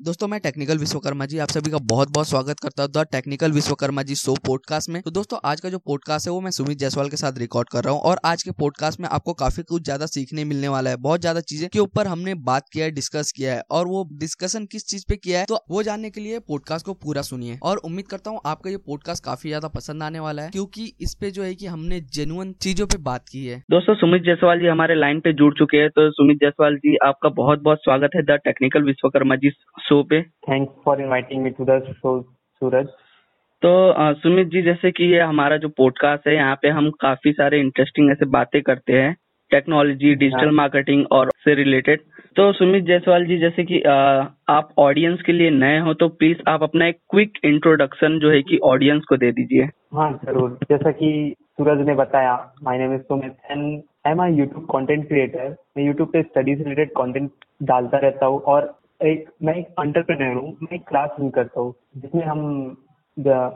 दोस्तों, मैं टेक्निकल विश्वकर्मा जी, आप सभी का बहुत बहुत स्वागत करता हूँ the technical Vishwakarma ji show podcast में। तो दोस्तों, आज का जो पॉडकास्ट है वो मैं सुमित जायसवाल के साथ रिकॉर्ड कर रहा हूँ और आज के पॉडकास्ट में आपको काफ़ी कुछ ज़्यादा सीखने मिलने वाला है। बहुत ज़्यादा चीज़ें के ऊपर हमने बात किया है डिस्कस किया है और वो डिस्कशन किस चीज़ पे किया है तो वो जानने के लिए पॉडकास्ट को पूरा सुनिए। और उम्मीद करता हूँ आपका ये पॉडकास्ट काफ़ी ज़्यादा पसंद आने वाला है क्योंकि इस पे जो है की हमने जेनुअन चीज़ों पे बात की है। दोस्तों, सुमित जायसवाल जी हमारे लाइन पे जुड़ चुके हैं तो सुमित जायसवाल जी, आपका बहुत बहुत स्वागत है the technical Vishwakarma ji show पे thanks for inviting me to the show Suraj तो सुमित जी जैसे कि ये हमारा जो पॉडकास्ट है यहाँ पे हम काफ़ी सारे इंटरेस्टिंग ऐसे बातें करते हैं टेक्नोलॉजी डिजिटल। मार्केटिंग और से रिलेटेड तो सुमित जायसवाल जी जैसे कि अ, आप ऑडियंस के लिए नए हो तो प्लीज़ आप अपना एक क्विक इंट्रोडक्शन जो है कि ऑडियंस को दे दीजिए। हाँ ज़रूर। जैसा कि सूरज ने बताया my name is Sumit and I am a YouTube content creator मैं यूट्यूब पे स्टडीज़ रिलेटेड कंटेंट डालता रहता हूँ और एक, मैं एक अंटरप्रेन्योर हूँ, मैं एक क्लास रन करता हूँ, जिसमें हम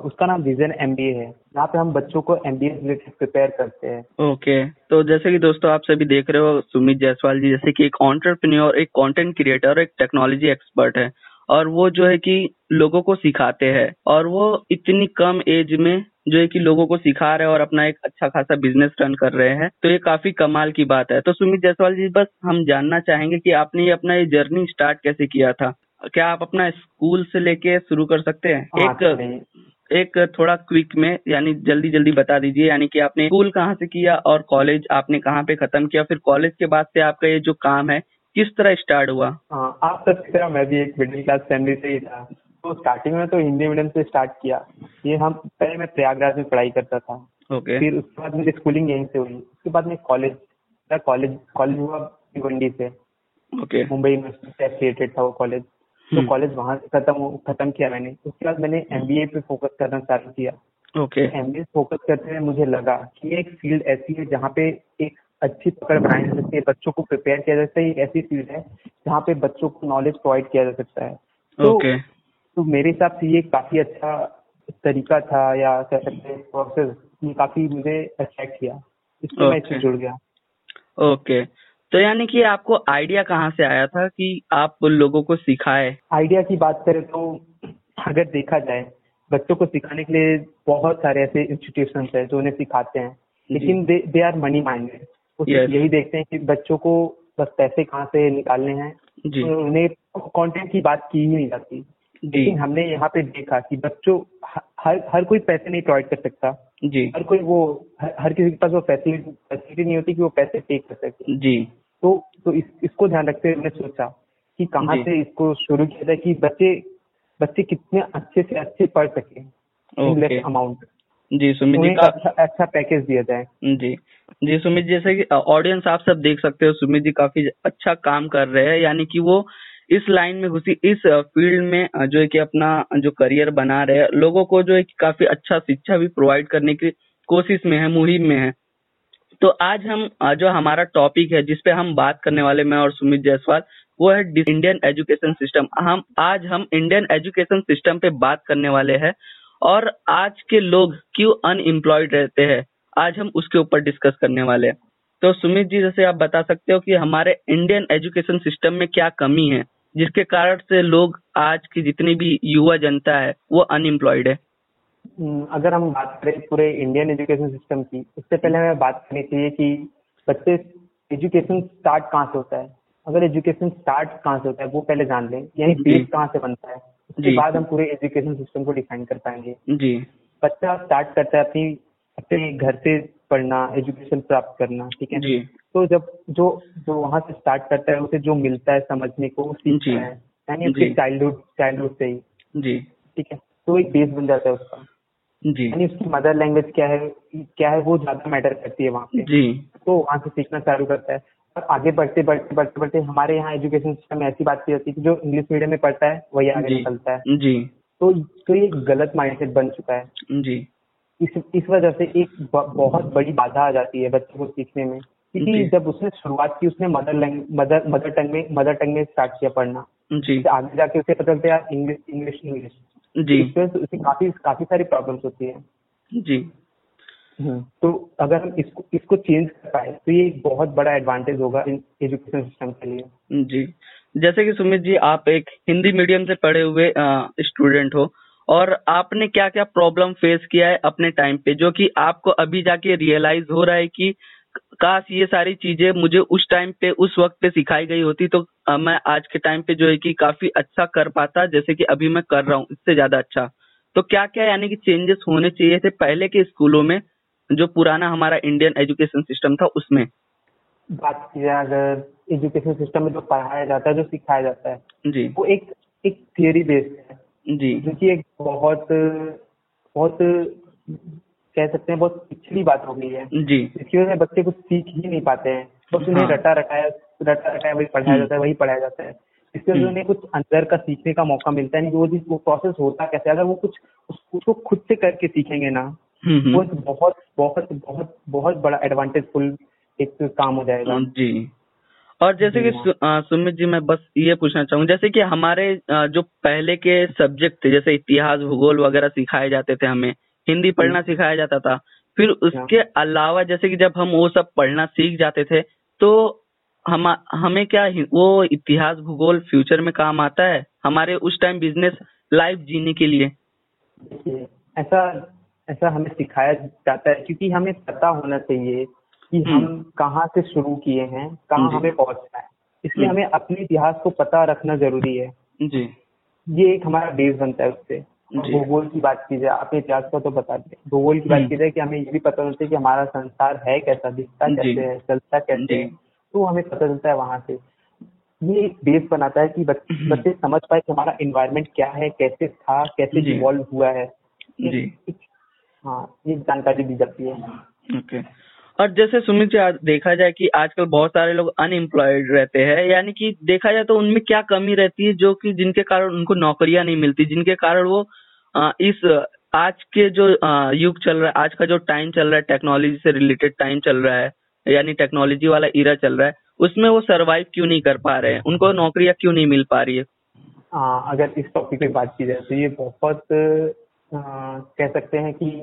उसका नाम विजन एमबीए है। यहाँ पे हम बच्चों को एमबीए रिलेटेड प्रिपेयर करते हैं। ओके तो जैसे कि दोस्तों आप सभी देख रहे हो, सुमित जायसवाल जी जैसे कि एक ऑन्टरप्रेन्योर एक कंटेंट क्रिएटर एक टेक्नोलॉजी एक्सपर्ट है। और वो जो है कि लोगों को सिखाते हैं। और वो इतनी कम एज में जो है कि लोगों को सिखा रहे हैं और अपना एक अच्छा खासा बिज़नेस रन कर रहे हैं तो ये काफ़ी कमाल की बात है। तो सुमित जायसवाल जी बस हम जानना चाहेंगे कि आपने ये अपना ये जर्नी स्टार्ट कैसे किया था? क्या आप अपना स्कूल से लेके शुरू कर सकते हैं? हाँ, एक एक थोड़ा क्विक में यानी जल्दी जल्दी बता दीजिए यानी कि आपने स्कूल कहाँ से किया और कॉलेज आपने कहाँ पे खत्म किया फिर कॉलेज के बाद से आपका ये जो काम है किस तरह स्टार्ट हुआ? हाँ आप सबकी तरह मैं भी एक मिडिल क्लास फैमिली से ही था। तो स्टार्टिंग में तो हिंदी मीडियम से स्टार्ट किया। ये हम पहले मैं प्रयागराज में पढ़ाई करता था। ओके फिर उसके बाद मेरी स्कूलिंग यहीं से हुई। उसके बाद मैं कॉलेज कॉलेज कॉलेज हुआ भिवंडी से। ओके मुंबई यूनिवर्सिटी से एफिलिएटेड था वो कॉलेज तो। कॉलेज वहाँ से खत्म खत्म किया मैंने। उसके बाद मैंने एमबीए पे फोकस करना चालू किया। ओके एमबीए फोकस करते हुए मुझे लगा कि एक फ़ील्ड ऐसी है जहाँ पे एक अच्छी पकड़ बनाई जा सकती है। बच्चों को प्रिपेयर किया जा सकता है। एक ऐसी फ़ील्ड है जहाँ पे बच्चों को नॉलेज प्रोवाइड किया जा सकता है। तो ओके तो मेरे हिसाब से ये काफ़ी अच्छा तरीका था या कह सकते हैं प्रोसेस ये काफ़ी मुझे अट्रैक्ट किया। इसमें मैं इसमें जुड़ गया। ओके तो यानी कि आपको आइडिया कहाँ से आया था कि आप उन लोगों को सिखाए? आइडिया की बात करें तो अगर देखा जाए बच्चों को सिखाने के लिए बहुत सारे ऐसे इंस्टीट्यूशन है जो उन्हें सिखाते हैं। लेकिन दे आर मनी माइंडेड वो यही देखते हैं कि बच्चों को बस पैसे कहाँ से निकालने हैं। उन्हें कंटेंट की बात की ही नहीं जाती। लेकिन हमने यहाँ पे देखा कि बच्चों हर हर कोई पैसे नहीं प्रोवाइड कर सकता। जी। हर कोई वो हर, हर किसी के पास वो फैसिलिटी फैसिलिटी नहीं होती कि वो पैसे पे कर सके। जी। तो तो इस, इसको ध्यान रखते हुए हमने सोचा कि कहाँ से इसको शुरू किया जाए कि बच्चे बच्चे कितने अच्छे से अच्छे पढ़ सके लेस अमाउंट जी सुमित जी का अच्छा अच्छा पैकेज दिया जाए। जी। जी सुमित जैसे कि ऑडियंस आप सब देख सकते हो सुमित जी काफ़ी अच्छा काम कर रहे हैं यानी कि वो इस लाइन में घुसी, इस फ़ील्ड में जो है कि अपना जो करियर बना रहे लोगों को जो है काफ़ी अच्छा शिक्षा भी प्रोवाइड करने की कोशिश में है, मुहिम में है। तो आज हम जो हमारा टॉपिक है जिसपे हम बात करने वाले, मैं और सुमित जायसवाल, वो है इंडियन एजुकेशन सिस्टम हम, आज हम इंडियन एजुकेशन सिस्टम पे बात करने वाले हैं और आज के लोग क्यों अनएम्प्लॉयड रहते हैं, आज हम उसके ऊपर डिस्कस करने वाले हैं। तो सुमित जी, जैसे आप बता सकते हो कि हमारे इंडियन एजुकेशन सिस्टम में क्या कमी है? जिसके कारण से लोग आज की जितनी भी युवा जनता है वो अनएम्प्लॉयड है। हम्म, अगर हम बात करें पूरे इंडियन एजुकेशन सिस्टम की उससे पहले हमें बात करनी चाहिए कि बच्चे एजुकेशन स्टार्ट कहाँ से होता है? अगर एजुकेशन स्टार्ट कहाँ से होता है वो पहले जान लें यानी बेस कहाँ से बनता है? उसके बाद हम पूरे एजुकेशन सिस्टम को डिफाइन कर पाएँगे। जी। बच्चा स्टार्ट करता है अपनी अपने घर से पढ़ना एजुकेशन प्राप्त करना ठीक है? जी। तो जब जो जो वहाँ से स्टार्ट करता है उसे जो मिलता है समझने को वो सीखता है। यानी चाइल्डहुड चाइल्डहुड से ही। जी। ठीक है? तो एक बेस बन जाता है उसका। जी। यानी उसकी मदर लैंग्वेज क्या है क्या है वो ज़्यादा मैटर करती है वहाँ पे। जी। तो वहाँ से सीखना चालू करता है। और आगे बढ़ते बढ़ते बढ़ते बढ़ते हमारे यहाँ एजुकेशन सिस्टम में ऐसी बात की जाती है कि जो इंग्लिश मीडियम में पढ़ता है वही आगे निकलता है। जी। तो तो ये एक गलत माइंडसेट बन चुका है। जी। इस इस वजह से एक बहुत बड़ी बाधा आ जाती है बच्चों को सीखने में। क्योंकि जब उसने शुरुआत की उसने mother language mother mother tongue में मदर टंग में स्टार्ट किया पढ़ना। जी। आगे जाके उसे पता चलता है इंग्लिश इंग्लिश इंग्लिश जी। उसे काफ़ी काफ़ी सारी प्रॉब्लम्स होती है। जी। तो अगर हम इसको इसको चेंज कर पाए तो ये एक बहुत बड़ा एडवांटेज होगा इन एजुकेशन सिस्टम के लिए। जी। जैसे कि सुमित जी आप एक हिंदी मीडियम से पढ़े हुए स्टूडेंट हो और आपने क्या क्या प्रॉब्लम फेस किया है अपने टाइम पे जो कि आपको अभी जाके रियलाइज़ हो रहा है कि काश ये सारी चीज़ें मुझे उस टाइम पे उस वक्त पे सिखाई गई होती तो मैं आज के टाइम पे जो है कि काफ़ी अच्छा कर पाता जैसे कि अभी मैं कर रहा हूँ इससे ज़्यादा अच्छा। तो क्या क्या यानी कि चेंजेस होने चाहिए थे पहले के स्कूलों में जो पुराना हमारा इंडियन एजुकेशन सिस्टम था उसमें? बात की जाए अगर एजुकेशन सिस्टम में जो पढ़ाया जाता है जो सिखाया जाता है जी। वो एक एक थियोरी बेस्ड है। जी। जो कि एक बहुत बहुत कह सकते हैं बहुत पिछली बात हो गई है जी इसकी वजह से बच्चे कुछ सीख ही नहीं पाते हैं बस उन्हें हाँ। रटा रटाया रटा रटाया वही पढ़ाया हम्म। जाता है वही पढ़ाया जाता है इससे हम्म। उन्हें कुछ अंदर का सीखने का मौका मिलता है नहीं वो जिस वो प्रोसेस होता कैसे अगर वो कुछ उसको खुद से करके सीखेंगे ना हम्म वो एक बहुत बहुत बहुत बहुत बड़ा एडवांटेजफुल एक काम हो जाएगा जी और जैसे कि। सु, सुमित जी मैं बस ये पूछना चाहूँ जैसे कि हमारे जो पहले के सब्जेक्ट थे जैसे इतिहास भूगोल वगैरह सिखाए जाते थे हमें हिंदी पढ़ना सिखाया जाता था। फिर उसके अलावा जैसे कि जब हम वो सब पढ़ना सीख जाते थे तो हम हमें क्या वो इतिहास भूगोल फ्यूचर में काम आता है हमारे उस टाइम बिज़नेस लाइफ जीने के लिए। ऐसा ऐसा हमें सिखाया जाता है क्योंकि हमें पता होना चाहिए कि हम कहाँ से शुरू किए हैं कहाँ हम्म। हमें पहुँचना है। इसलिए हम्म। हमें अपने इतिहास को पता रखना ज़रूरी है। जी। ये एक हमारा बेस बनता है उससे। भूगोल की बात की जाए आपने इतिहास का तो बता दिया भूगोल की बात हम्म। की जाए कि हमें ये भी पता चलता है कि हमारा संसार है कैसा दिखता कैसे है चलता कैसे है तो हमें पता चलता है वहाँ से। ये एक बेस बनाता है कि हम्म। बच्चे समझ पाए कि हमारा इन्वायरमेंट क्या है कैसे था कैसे इवॉल्व हुआ है। जी। हाँ ये जानकारी दी जाती है। ओके। और जैसे सुमित जी देखा जाए कि आजकल बहुत सारे लोग अनएम्प्लॉयड रहते हैं यानी कि देखा जाए तो उनमें क्या कमी रहती है जो कि जिनके कारण उनको नौकरियाँ नहीं मिलती जिनके कारण वो इस आज के जो युग चल रहा है आज का जो टाइम चल रहा है टेक्नोलॉजी से रिलेटेड टाइम चल रहा है यानी टेक्नोलॉजी वाला इरा चल रहा है उसमें वो सरवाइव क्यों नहीं कर पा रहे हैं? उनको नौकरियाँ क्यों नहीं मिल पा रही है? हाँ अगर इस टॉपिक पे बात की जाए तो ये बहुत अ, कह सकते हैं कि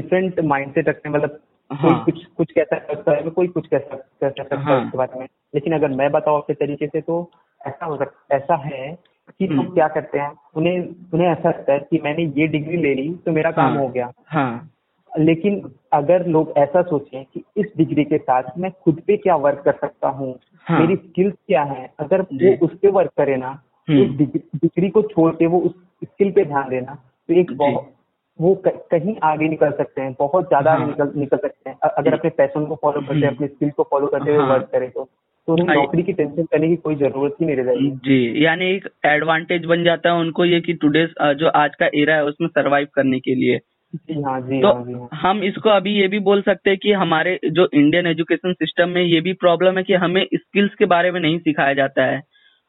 डिफरेंट माइंडसेट रखने मतलब कोई हाँ। कुछ कुछ कह सकता है कोई कुछ कह सक- सकता है हाँ। इसके बारे में लेकिन अगर मैं बताऊँ अपने तरीके से तो ऐसा हो सकता ऐसा है कि हम्म। लोग क्या करते हैं उन्हें उन्हें ऐसा लगता है कि मैंने ये डिग्री ले ली तो मेरा काम हाँ। हो गया हाँ लेकिन अगर लोग ऐसा सोचें कि इस डिग्री के साथ मैं खुद पे क्या वर्क कर सकता हूँ हाँ। मेरी स्किल्स क्या है अगर वो उस पर वर्क करे ना हम्म। उस डिग्री को छोड़ के वो उस स्किल पे ध्यान देना तो एक बहुत वो कहीं आगे निकल सकते हैं बहुत ज़्यादा हाँ। निकल निकल सकते हैं अगर अपने पैशन को फॉलो करते हैं हम्म। अपने स्किल को फॉलो करते हुए हाँ। वर्क करे तो तो उन्हें हाँ, नौकरी की टेंशन करने की कोई ज़रूरत ही नहीं रह जाएगी जी यानी एक एडवांटेज बन जाता है उनको ये कि टुडे जो आज का एरा है उसमें सरवाइव करने के लिए जी हाँ जी तो हाँ जी हाँ हम इसको अभी ये भी बोल सकते हैं कि हमारे जो इंडियन एजुकेशन सिस्टम में ये भी प्रॉब्लम है कि हमें स्किल्स के बारे में नहीं सिखाया जाता है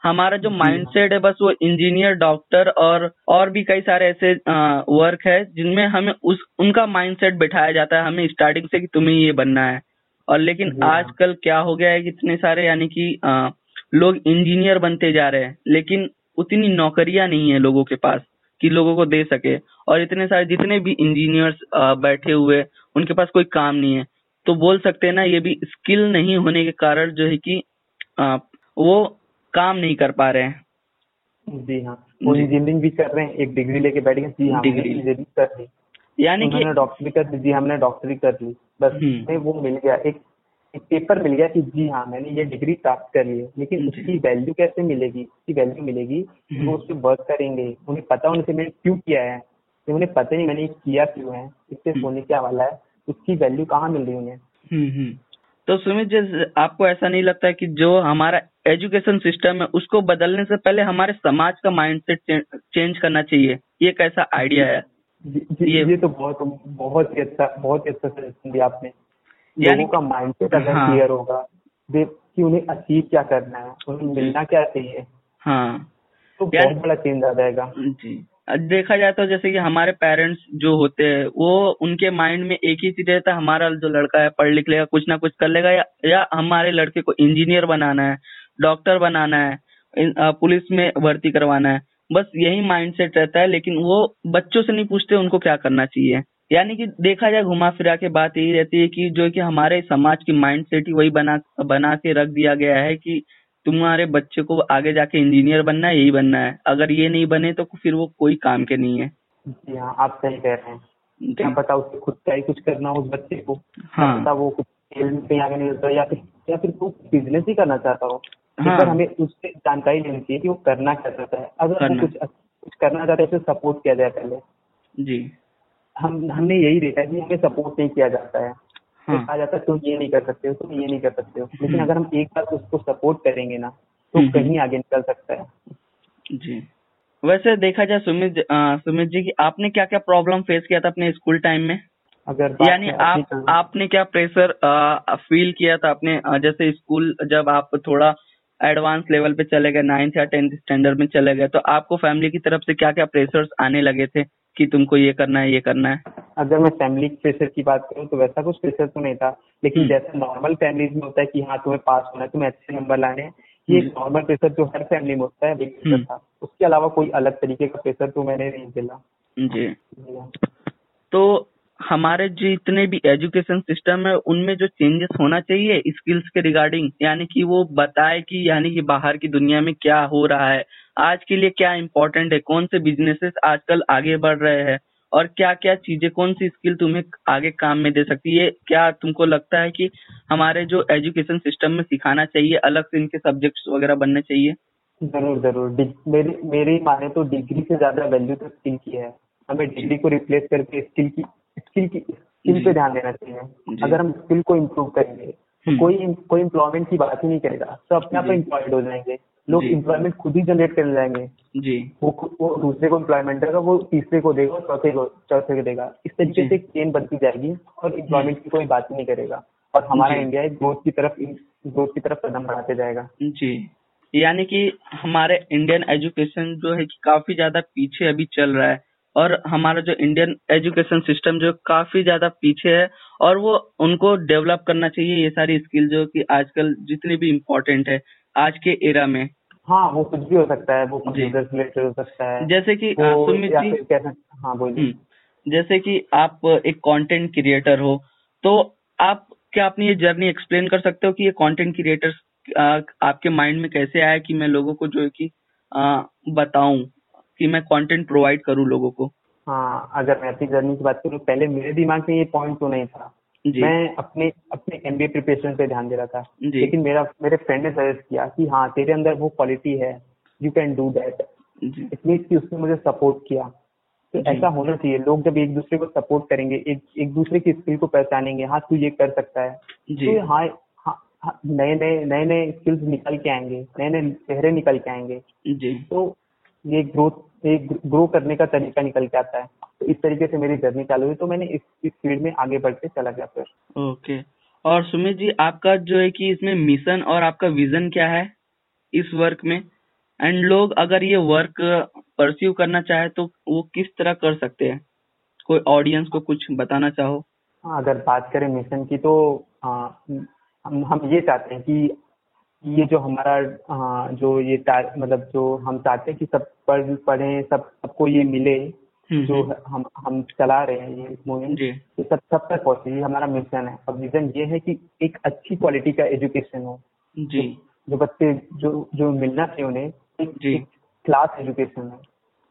हमारा जो माइंडसेट है बस वो इंजीनियर डॉक्टर और और भी कई सारे ऐसे वर्क है जिनमें हमें उस उनका माइंडसेट बिठाया जाता है हमें स्टार्टिंग से कि तुम्हें ये बनना है। और लेकिन। आजकल क्या हो गया है कि इतने सारे यानी कि लोग इंजीनियर बनते जा रहे हैं लेकिन उतनी नौकरियाँ नहीं है लोगों के पास कि लोगों को दे सके। और इतने सारे जितने भी इंजीनियर्स बैठे हुए उनके पास कोई काम नहीं है। तो बोल सकते हैं ना ये भी स्किल नहीं होने के कारण जो है कि अ, वो काम नहीं कर पा रहे हैं। जी हाँ वो इंजीनियरिंग भी कर रहे हैं एक डिग्री लेके बैठ गए जी हाँ डिग्री। इंजीनियरिंग कर ली। यानी कि डॉक्टरी कर ली जी हमने डॉक्टरी कर ली। बस हम्म। हमें वो मिल गया एक एक पेपर मिल गया कि जी हाँ मैंने ये डिग्री प्राप्त कर ली है लेकिन उसकी वैल्यू कैसे मिलेगी? उसकी वैल्यू मिलेगी हम्म। वो उस पर वर्क करेंगे। उन्हें पता होने से मैंने क्यों किया है? उन्हें पता नहीं मैंने किया क्यों है? इससे हम्म। होने क्या वाला है? उसकी वैल्यू कहाँ मिल रही है उन्हें? हम्म हम्म। तो सुमित जी आपको ऐसा नहीं लगता है कि जो हमारा एजुकेशन सिस्टम है उसको बदलने से पहले हमारे समाज का माइंडसेट चेंज करना चाहिए? ये कैसा आइडिया है। ये- ये तो बहुत बहुत ही अच्छा बहुत ही अच्छा सजेशन दिया आपने। यानी- लोगों का माइंडसेट अगर हाँ। क्लियर होगा कि उन्हें अचीव क्या करना है उन्हें मिलना क्या चाहिए? हाँ। तो बहुत बड़ा चेंज आ जाएगा। जी। देखा जाए तो जैसे कि हमारे पेरेंट्स जो होते हैं वो उनके माइंड में एक ही चीज़ रहता है हमारा जो लड़का है पढ़ लिख लेगा कुछ ना कुछ कर लेगा या, या हमारे लड़के को इंजीनियर बनाना है डॉक्टर बनाना है पुलिस में भर्ती करवाना है बस यही माइंडसेट रहता है लेकिन वो बच्चों से नहीं पूछते उनको क्या करना चाहिए। यानी कि देखा जाए घुमा फिरा के बात यही रहती है कि जो कि हमारे समाज की माइंड सेट ही वही बना बना के रख दिया गया है कि तुम्हारे बच्चे को आगे जाके इंजीनियर बनना है यही बनना है। अगर ये नहीं बने तो फिर वो कोई काम के नहीं है। जी हाँ आप सही कह रहे हैं। क्या पता उसे खुद का ही कुछ करना हो उस बच्चे को। हाँ। पता वो कुछ खेल में कहीं आगे नहीं होता या फिर या फिर वो बिज़नेस ही करना चाहता हो। हाँ। पर हमें उससे जानकारी लेनी चाहिए कि वो करना क्या चाहता है। अगर वो करना। कुछ कुछ करना चाहता है तो सपोर्ट किया जाए पहले। जी। हम हमने यही देखा है कि हमें सपोर्ट नहीं किया जाता है। तो हाँ। कहा जाता है तुम ये नहीं कर सकते हो तुम ये नहीं कर सकते हो। लेकिन हम्म। अगर हम एक बार उसको सपोर्ट करेंगे ना तो हम्म, कहीं आगे निकल सकता है। जी। वैसे देखा जाए सुमित सुमित जी की आपने क्या क्या प्रॉब्लम फेस किया था अपने स्कूल टाइम में? अगर यानी आप आपने क्या प्रेशर फील किया था अपने जैसे स्कूल जब आप थोड़ा एडवांस लेवल पे चले गए नाइन्थ या टेंथ स्टैंडर्ड में चले गए तो आपको फैमिली की तरफ़ से क्या क्या प्रेशर्स आने लगे थे कि तुमको ये करना है ये करना है? अगर मैं फैमिली प्रेशर की बात करूँ तो वैसा कुछ प्रेशर तो नहीं था लेकिन जैसा नॉर्मल फैमिलीज़ में होता है कि हाँ तुम्हें पास होना है तुम्हें अच्छे नंबर लाने हैं ये हम्म। नॉर्मल प्रेशर जो हर फैमिली में होता है वही प्रेशर हम्म। था उसके अलावा कोई अलग तरीके का प्रेशर तो मैंने नहीं झेला जी जी हाँ। तो हमारे जितने भी एजुकेशन सिस्टम है उनमें जो चेंजेस होना चाहिए स्किल्स के रिगार्डिंग यानी कि वो बताए कि यानी कि बाहर की दुनिया में क्या हो रहा है आज के लिए क्या इम्पोर्टेंट है कौन से बिजनेसेस आजकल आगे बढ़ रहे हैं और क्या क्या चीज़ें कौन सी स्किल तुम्हें आगे काम में दे सकती है? क्या तुमको लगता है कि हमारे जो एजुकेशन सिस्टम में सिखाना चाहिए अलग से इनके सब्जेक्ट्स वगैरह बनने चाहिए? ज़रूर ज़रूर। मेरी मेरी माने तो डिग्री से ज़्यादा वैल्यू तो स्किल की है। हमें डिग्री को रिप्लेस करके स्किल की स्किल की स्किल। पे ध्यान देना चाहिए। अगर हम स्किल को इम्प्रूव करेंगे तो हम्म। कोई कोई एम्प्लॉयमेंट की बात ही नहीं करेगा। सब अपने आप जी। एम्प्लॉयड हो जाएँगे। लोग जी। एम्प्लॉयमेंट खुद ही जनरेट कर जाएँगे। जी। वो वो दूसरे को एम्प्लॉयमेंट देगा वो तीसरे को देगा और चौथे को चौथे को देगा। इस तरीके से चेन बनती जाएगी और एम्प्लॉयमेंट की कोई बात नहीं करेगा। और हमारा। इंडिया ग्रोथ की तरफ़ ग्रोथ की तरफ़ कदम बढ़ाते जाएगा। जी। यानी कि हमारे इंडियन एजुकेशन जो है कि काफ़ी ज़्यादा पीछे अभी चल रहा है और हमारा जो इंडियन एजुकेशन सिस्टम जो काफ़ी ज़्यादा पीछे है और वो उनको डेवलप करना चाहिए ये सारी स्किल जो कि आजकल जितनी भी इम्पोर्टेंट है। आज के एरा में। हाँ वो कुछ भी हो सकता है वो। कंप्यूटर रिलेटेड हो सकता है। जैसे कि सुमित जी हाँ बोलिए। हम्म, जैसे कि आप एक कंटेंट क्रिएटर हो तो आप क्या अपनी ये जर्नी एक्सप्लेन कर सकते हो कि ये कंटेंट क्रिएटर्स आपके माइंड में कैसे आया कि मैं लोगों को जो है कि बताऊँ कि मैं कंटेंट प्रोवाइड करूँ लोगों को? हाँ अगर मैं अपनी जर्नी की बात करूँ पहले मेरे दिमाग में ये पॉइंट तो नहीं था। मैं अपने अपने एमबीए प्रिपरेशन पे ध्यान दे रहा था। लेकिन मेरा मेरे फ्रेंड ने सजेस्ट किया कि हाँ तेरे अंदर वो क्वालिटी है यू कैन डू दैट इसलिए कि उसने मुझे सपोर्ट किया। तो ऐसा होना चाहिए। लोग जब एक दूसरे को सपोर्ट करेंगे एक एक दूसरे की स्किल को पहचानेंगे हाँ तू ये कर सकता है। तो हाँ हाँ हाँ, नए नए नए नए स्किल्स निकल के आएँगे नए नए चेहरे निकल के आएँगे। तो ये ग्रोथ एक ग्रो करने का तरीका निकल के आता है। तो इस तरीके से मेरी जर्नी चालू हुई तो मैंने इस इस फ़ील्ड में आगे बढ़ते चला गया फिर। ओके। और सुमित जी आपका जो है कि इसमें मिशन और आपका विजन क्या है इस वर्क में? एंड लोग अगर ये वर्क परस्यू करना चाहे तो वो किस तरह कर सकते हैं? कोई ऑडियंस को कुछ बताना चाहो? हाँ अगर बात करें मिशन की तो हाँ, हम हम ये चाहते हैं कि ये जो हमारा हाँ, जो ये मतलब जो हम चाहते हैं कि सब पढ़ पढ़े सब सबको ये मिले हम्म, जो हम्म, हम हम चला रहे हैं ये मूवमेंट ये सब सब तक पहुँचे ये हमारा मिशन है। और विजन ये है कि एक अच्छी क्वालिटी का एजुकेशन हो। जी। जो बच्चे जो जो मिलना चाहिए उन्हें एक, क्लास एजुकेशन है।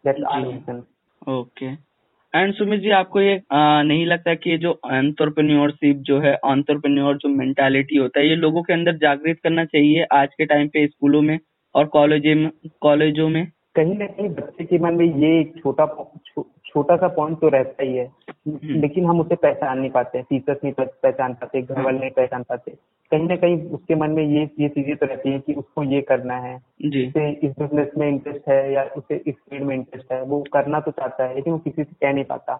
That's our mission okay and Sumit ji आपको ये आ, नहीं लगता कि ये जो एंटरप्रेन्योरशिप जो है एंटरप्रेन्योर जो मेंटालिटी होता है ये लोगों के अंदर जागृत करना चाहिए आज के टाइम पे स्कूलों में और कॉलेज में कॉलेजों में? कहीं ना कहीं बच्चे के मन में ये एक छोटा छो, छोटा सा पॉइंट तो रहता ही है। लेकिन हम उसे पहचान नहीं पाते टीचर्स नहीं पहचान पाते घर वाले नहीं पहचान पाते। कहीं ना कहीं उसके मन में ये ये चीज़ें तो रहती है कि उसको ये करना है। उसे इस बिज़नेस में इंटरेस्ट है या उसे इस फ़ील्ड में इंटरेस्ट है वो करना तो चाहता है लेकिन वो किसी से कह नहीं पाता।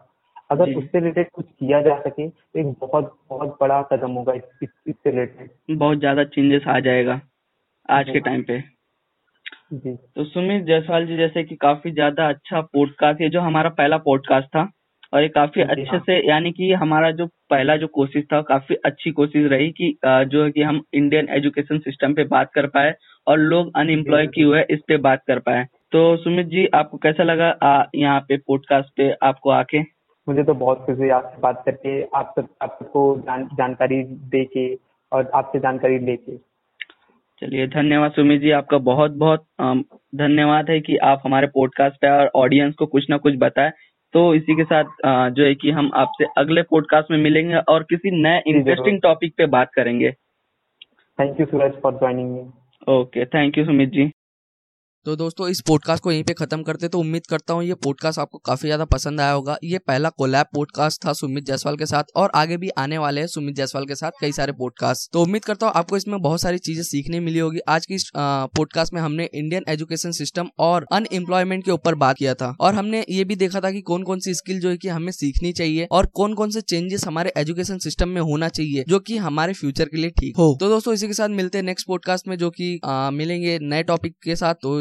अगर उससे रिलेटेड कुछ किया जा सके तो एक बहुत बहुत बड़ा कदम होगा इस, इस, इससे रिलेटेड बहुत ज़्यादा चेंजेस आ जाएगा आज के टाइम पे। जी। तो सुमित जायसवाल जी जैसे कि काफ़ी ज़्यादा अच्छा पॉडकास्ट है जो हमारा पहला पॉडकास्ट था और ये काफ़ी अच्छे हाँ। से यानी कि हमारा जो पहला जो कोशिश था काफ़ी अच्छी कोशिश रही कि जो है कि हम इंडियन एजुकेशन सिस्टम पे बात कर पाए और लोग अनएम्प्लॉय की हुए इस पे बात कर पाए। तो सुमित जी आपको कैसा लगा यहाँ पे पॉडकास्ट पे आपको आके? मुझे तो बहुत खुशी हुई आपसे बात करके आप सब आप सबको जान, जानकारी दे के और आपसे जानकारी लेके। चलिए धन्यवाद सुमित जी आपका बहुत बहुत धन्यवाद है कि आप हमारे पॉडकास्ट पे और ऑडियंस को कुछ ना कुछ बताए। तो इसी के साथ जो है कि हम आपसे अगले पॉडकास्ट में मिलेंगे और किसी नए इंटरेस्टिंग टॉपिक पे बात करेंगे। Thank you Suraj for joining me okay thank you Sumit ji तो दोस्तों, इस पॉडकास्ट को यहीं पे खत्म करते तो उम्मीद करता हूँ ये पॉडकास्ट आपको काफ़ी ज़्यादा पसंद आया होगा। ये पहला कोलैब पॉडकास्ट था सुमित जायसवाल के साथ और आगे भी आने वाले हैं सुमित जायसवाल के साथ कई सारे पॉडकास्ट तो उम्मीद करता हूँ आपको इसमें बहुत सारी चीज़ें सीखने मिली होगी। आज की पॉडकास्ट में हमने इंडियन एजुकेशन सिस्टम और अनएम्प्लॉयमेंट के ऊपर बात किया था और हमने ये भी देखा था कि कौन कौन सी स्किल जो है कि हमें सीखनी चाहिए और कौन कौन से चेंजेस हमारे एजुकेशन सिस्टम में होना चाहिए जो कि हमारे फ्यूचर के लिए ठीक हो। तो दोस्तों, इसी के साथ मिलते हैं नेक्स्ट पॉडकास्ट में जो कि मिलेंगे नए टॉपिक के साथ। तो